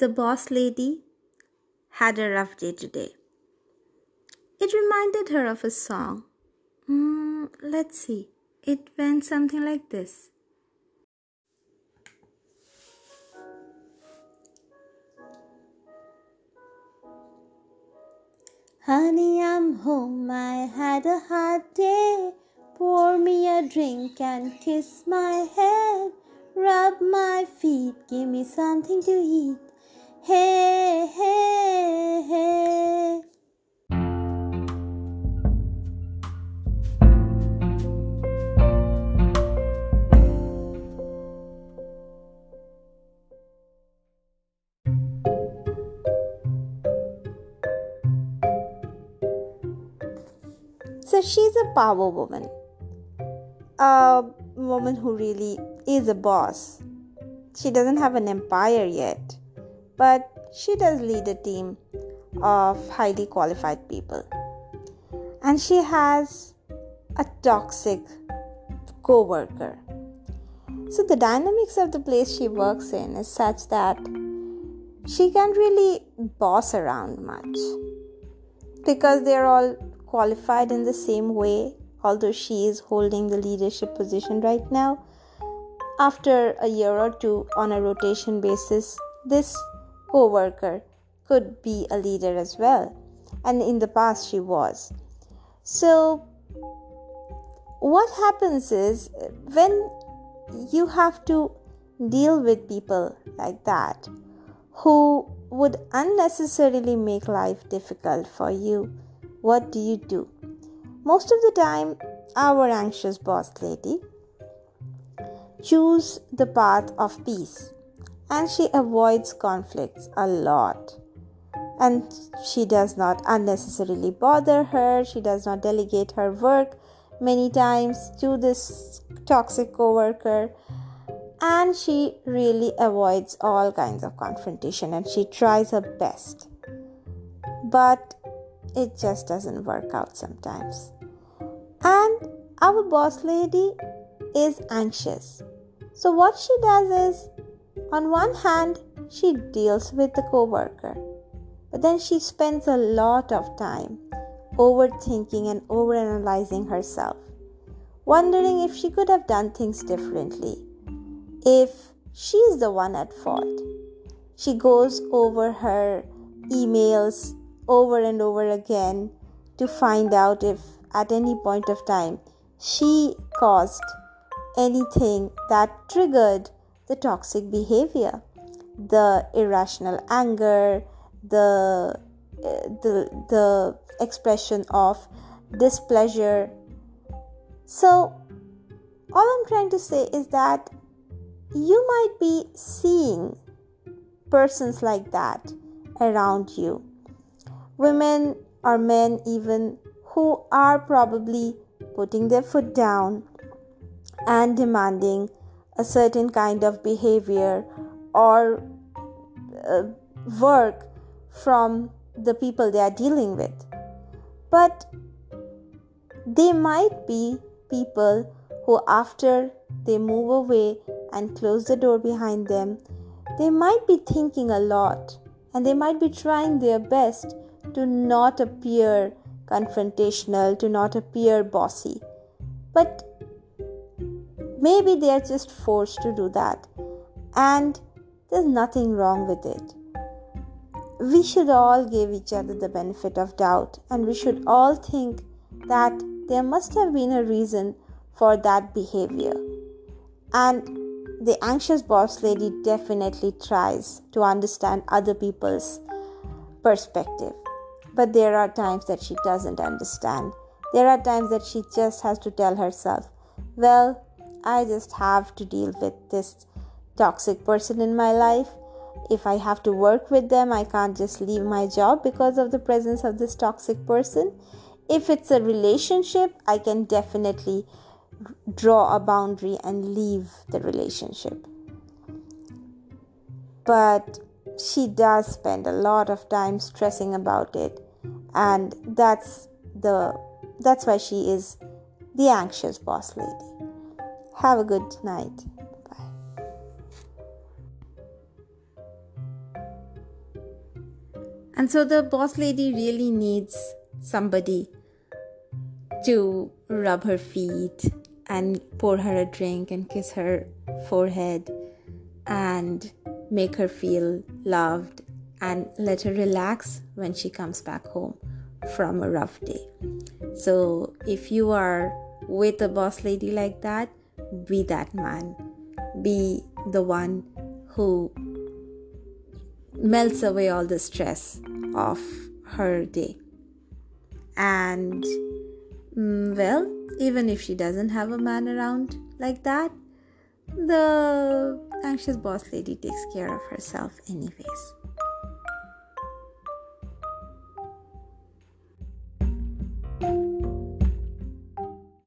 The boss lady had a rough day today. It reminded her of a song. Mm, let's see. It went something like this. Honey, I'm home. I had a hard day. Pour me a drink and kiss my head. Rub my feet, give me something to eat. Hey, hey, hey. So she's a power woman. A woman who really is a boss. She doesn't have an empire yet, but she does lead a team of highly qualified people. And she has a toxic co worker. So the dynamics of the place she works in is such that she can't really boss around much because they're all qualified in the same way, although she is holding the leadership position right now. After a year or two on a rotation basis, this co worker could be a leader as well, and in the past she was. So, what happens is when you have to deal with people like that who would unnecessarily make life difficult for you what do you do? Most of the time, our anxious boss lady choose the path of peace and she avoids conflicts a lot and she does not unnecessarily bother her she does not delegate her work many times to this toxic coworker and she really avoids all kinds of confrontation and she tries her best but it just doesn't work out sometimes. And our boss lady is anxious. So, what she does is, on one hand, she deals with the coworker, but then she spends a lot of time overthinking and overanalyzing herself, wondering if she could have done things differently, if she's the one at fault. She goes over her emails over and over again to find out if at any point of time she caused anything that triggered the toxic behavior the irrational anger the the the expression of displeasure. So all i'm trying to say is that you might be seeing persons like that around you. Women or men, even who are probably putting their foot down and demanding a certain kind of behavior or uh, work from the people they are dealing with. But they might be people who, after they move away and close the door behind them, they might be thinking a lot and they might be trying their best to not appear confrontational, to not appear bossy. But maybe they are just forced to do that, and there's nothing wrong with it. We should all give each other the benefit of doubt, and we should all think that there must have been a reason for that behavior. And the anxious boss lady definitely tries to understand other people's perspective. But there are times that she doesn't understand. There are times that she just has to tell herself, well, I just have to deal with this toxic person in my life. If I have to work with them, I can't just leave my job because of the presence of this toxic person. If it's a relationship, I can definitely draw a boundary and leave the relationship. But she does spend a lot of time stressing about it and that's the that's why she is the anxious boss lady have a good night bye And so the boss lady really needs somebody to rub her feet and pour her a drink and kiss her forehead and make her feel loved and let her relax when she comes back home from a rough day. So, if you are with a boss lady like that, be that man. Be the one who melts away all the stress of her day. And, mm, well, even if she doesn't have a man around like that, the anxious boss lady takes care of herself, anyways.